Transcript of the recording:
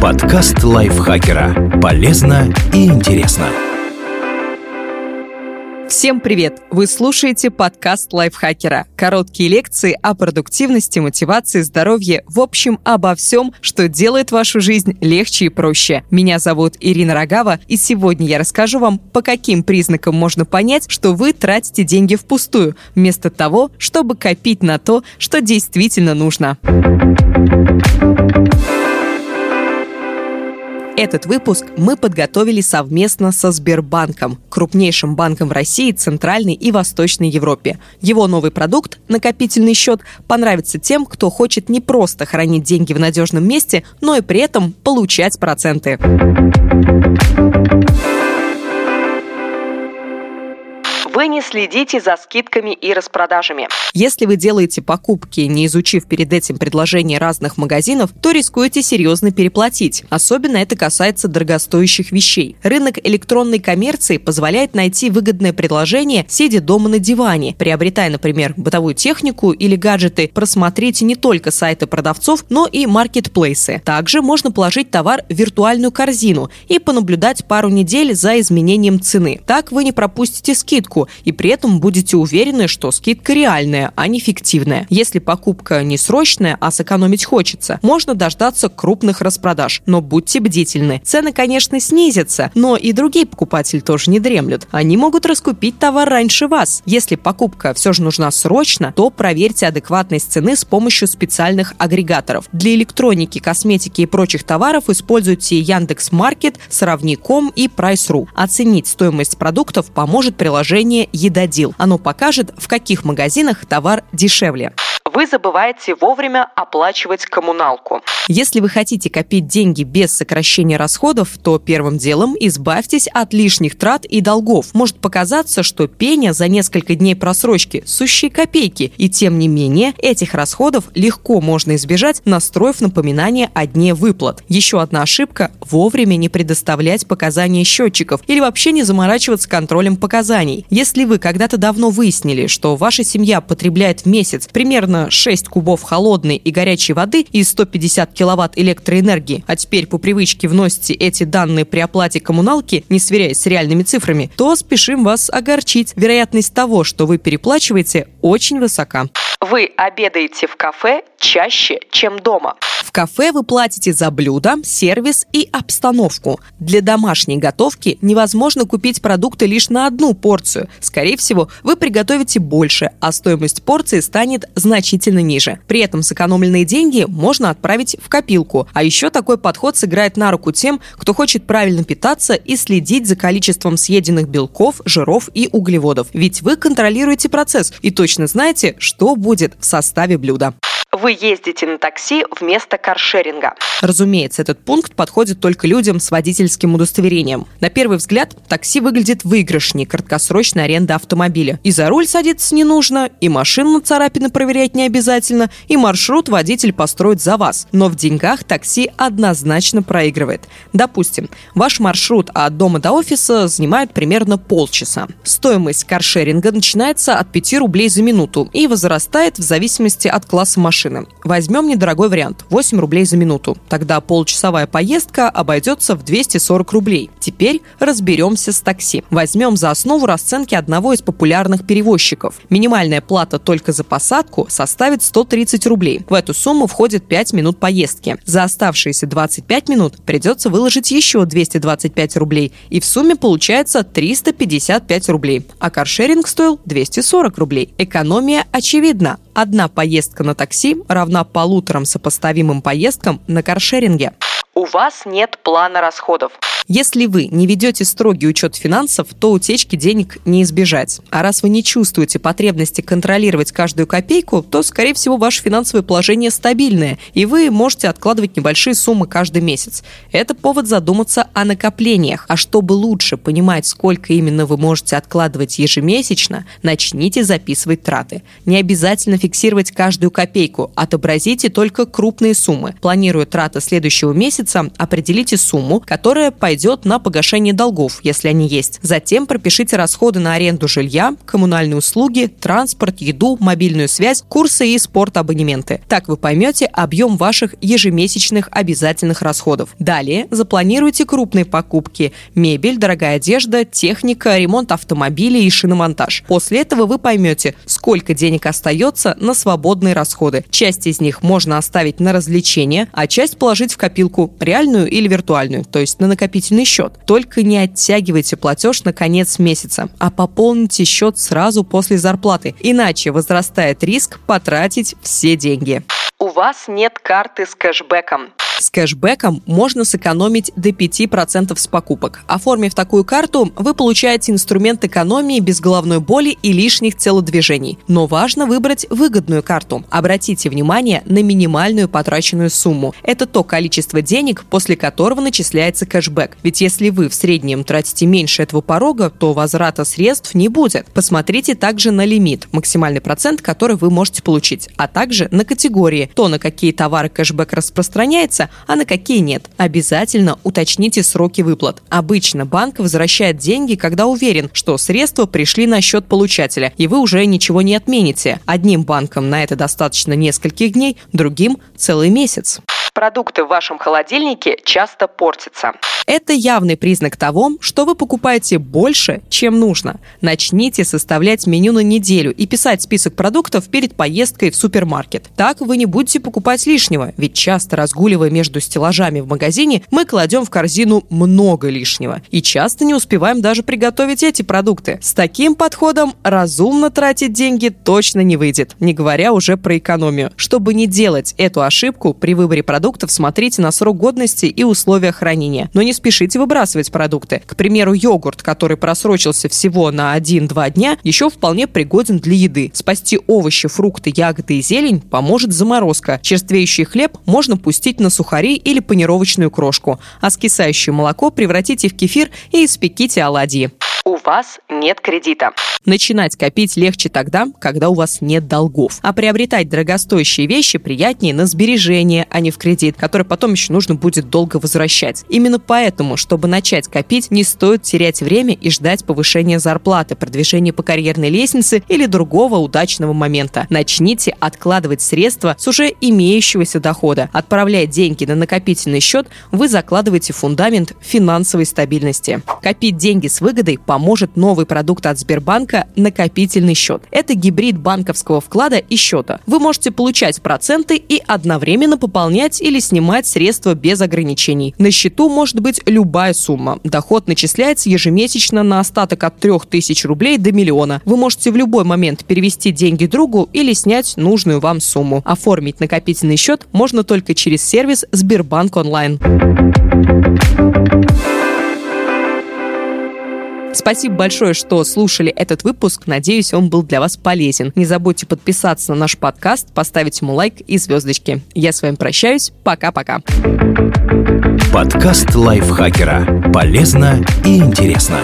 Подкаст лайфхакера. Полезно и интересно. Всем привет! Вы слушаете подкаст лайфхакера. Короткие лекции о продуктивности, мотивации, здоровье, в общем, обо всем, что делает вашу жизнь легче и проще. Меня зовут Ирина Рогава, и сегодня я расскажу вам, по каким признакам можно понять, что вы тратите деньги впустую, вместо того, чтобы копить на то, что действительно нужно. Этот выпуск мы подготовили совместно со Сбербанком, крупнейшим банком в России, Центральной и Восточной Европе. Его новый продукт, накопительный счет, понравится тем, кто хочет не просто хранить деньги в надежном месте, но и при этом получать проценты. Вы не следите за скидками и распродажами. Если вы делаете покупки, не изучив перед этим предложения разных магазинов, то рискуете серьезно переплатить. Особенно это касается дорогостоящих вещей. Рынок электронной коммерции позволяет найти выгодное предложение, сидя дома на диване. Приобретая, например, бытовую технику или гаджеты, просмотрите не только сайты продавцов, но и маркетплейсы. Также можно положить товар в виртуальную корзину и понаблюдать пару недель за изменением цены. Так вы не пропустите скидку, и при этом будете уверены, что скидка реальная, а не фиктивная. Если покупка не срочная, а сэкономить хочется, можно дождаться крупных распродаж. Но будьте бдительны. Цены, конечно, снизятся, но и другие покупатели тоже не дремлют. Они могут раскупить товар раньше вас. Если покупка все же нужна срочно, то проверьте адекватность цены с помощью специальных агрегаторов. Для электроники, косметики и прочих товаров используйте Яндекс Маркет, Сравником и Прайс.ру. Оценить стоимость продуктов поможет приложение приложение «Едодил». Оно покажет, в каких магазинах товар дешевле вы забываете вовремя оплачивать коммуналку. Если вы хотите копить деньги без сокращения расходов, то первым делом избавьтесь от лишних трат и долгов. Может показаться, что пеня за несколько дней просрочки – сущие копейки, и тем не менее этих расходов легко можно избежать, настроив напоминание о дне выплат. Еще одна ошибка – вовремя не предоставлять показания счетчиков или вообще не заморачиваться контролем показаний. Если вы когда-то давно выяснили, что ваша семья потребляет в месяц примерно 6 кубов холодной и горячей воды и 150 киловатт электроэнергии, а теперь по привычке вносите эти данные при оплате коммуналки, не сверяясь с реальными цифрами, то спешим вас огорчить. Вероятность того, что вы переплачиваете, очень высока. Вы обедаете в кафе чаще, чем дома. В кафе вы платите за блюдо, сервис и обстановку. Для домашней готовки невозможно купить продукты лишь на одну порцию. Скорее всего, вы приготовите больше, а стоимость порции станет значительно ниже. При этом сэкономленные деньги можно отправить в копилку. А еще такой подход сыграет на руку тем, кто хочет правильно питаться и следить за количеством съеденных белков, жиров и углеводов. Ведь вы контролируете процесс и точно знаете, что будет в составе блюда вы ездите на такси вместо каршеринга. Разумеется, этот пункт подходит только людям с водительским удостоверением. На первый взгляд, такси выглядит выигрышнее краткосрочной аренды автомобиля. И за руль садиться не нужно, и машину на царапины проверять не обязательно, и маршрут водитель построит за вас. Но в деньгах такси однозначно проигрывает. Допустим, ваш маршрут от дома до офиса занимает примерно полчаса. Стоимость каршеринга начинается от 5 рублей за минуту и возрастает в зависимости от класса машины машины. Возьмем недорогой вариант – 8 рублей за минуту. Тогда получасовая поездка обойдется в 240 рублей. Теперь разберемся с такси. Возьмем за основу расценки одного из популярных перевозчиков. Минимальная плата только за посадку составит 130 рублей. В эту сумму входит 5 минут поездки. За оставшиеся 25 минут придется выложить еще 225 рублей. И в сумме получается 355 рублей. А каршеринг стоил 240 рублей. Экономия очевидна. Одна поездка на такси равна полуторам сопоставимым поездкам на каршеринге. У вас нет плана расходов. Если вы не ведете строгий учет финансов, то утечки денег не избежать. А раз вы не чувствуете потребности контролировать каждую копейку, то, скорее всего, ваше финансовое положение стабильное, и вы можете откладывать небольшие суммы каждый месяц. Это повод задуматься о накоплениях. А чтобы лучше понимать, сколько именно вы можете откладывать ежемесячно, начните записывать траты. Не обязательно фиксировать каждую копейку, отобразите только крупные суммы. Планируя траты следующего месяца, определите сумму, которая пойдет пойдет на погашение долгов, если они есть. Затем пропишите расходы на аренду жилья, коммунальные услуги, транспорт, еду, мобильную связь, курсы и спорт-абонементы. Так вы поймете объем ваших ежемесячных обязательных расходов. Далее запланируйте крупные покупки – мебель, дорогая одежда, техника, ремонт автомобилей и шиномонтаж. После этого вы поймете, сколько денег остается на свободные расходы. Часть из них можно оставить на развлечения, а часть положить в копилку, реальную или виртуальную, то есть на накопительный счет. Только не оттягивайте платеж на конец месяца, а пополните счет сразу после зарплаты, иначе возрастает риск потратить все деньги. У вас нет карты с кэшбэком. С кэшбэком можно сэкономить до 5% с покупок. Оформив такую карту, вы получаете инструмент экономии без головной боли и лишних телодвижений. Но важно выбрать выгодную карту. Обратите внимание на минимальную потраченную сумму. Это то количество денег, после которого начисляется кэшбэк. Ведь если вы в среднем тратите меньше этого порога, то возврата средств не будет. Посмотрите также на лимит, максимальный процент, который вы можете получить, а также на категории, то, на какие товары кэшбэк распространяется, выплатится, а на какие нет. Обязательно уточните сроки выплат. Обычно банк возвращает деньги, когда уверен, что средства пришли на счет получателя, и вы уже ничего не отмените. Одним банком на это достаточно нескольких дней, другим – целый месяц. Продукты в вашем холодильнике часто портятся. Это явный признак того, что вы покупаете больше, чем нужно. Начните составлять меню на неделю и писать список продуктов перед поездкой в супермаркет. Так вы не будете покупать лишнего, ведь часто разгуливая между стеллажами в магазине, мы кладем в корзину много лишнего. И часто не успеваем даже приготовить эти продукты. С таким подходом разумно тратить деньги точно не выйдет, не говоря уже про экономию. Чтобы не делать эту ошибку при выборе продуктов, смотрите на срок годности и условия хранения. Но не спешите выбрасывать продукты. К примеру, йогурт, который просрочился всего на 1-2 дня, еще вполне пригоден для еды. Спасти овощи, фрукты, ягоды и зелень поможет заморозка. Черствеющий хлеб можно пустить на сухари или панировочную крошку, а скисающее молоко превратите в кефир и испеките оладьи у вас нет кредита. Начинать копить легче тогда, когда у вас нет долгов. А приобретать дорогостоящие вещи приятнее на сбережение, а не в кредит, который потом еще нужно будет долго возвращать. Именно поэтому, чтобы начать копить, не стоит терять время и ждать повышения зарплаты, продвижения по карьерной лестнице или другого удачного момента. Начните откладывать средства с уже имеющегося дохода. Отправляя деньги на накопительный счет, вы закладываете фундамент финансовой стабильности. Копить деньги с выгодой – поможет новый продукт от Сбербанка – накопительный счет. Это гибрид банковского вклада и счета. Вы можете получать проценты и одновременно пополнять или снимать средства без ограничений. На счету может быть любая сумма. Доход начисляется ежемесячно на остаток от 3000 рублей до миллиона. Вы можете в любой момент перевести деньги другу или снять нужную вам сумму. Оформить накопительный счет можно только через сервис Сбербанк онлайн. Спасибо большое, что слушали этот выпуск. Надеюсь, он был для вас полезен. Не забудьте подписаться на наш подкаст, поставить ему лайк и звездочки. Я с вами прощаюсь. Пока-пока. Подкаст лайфхакера. Полезно и интересно.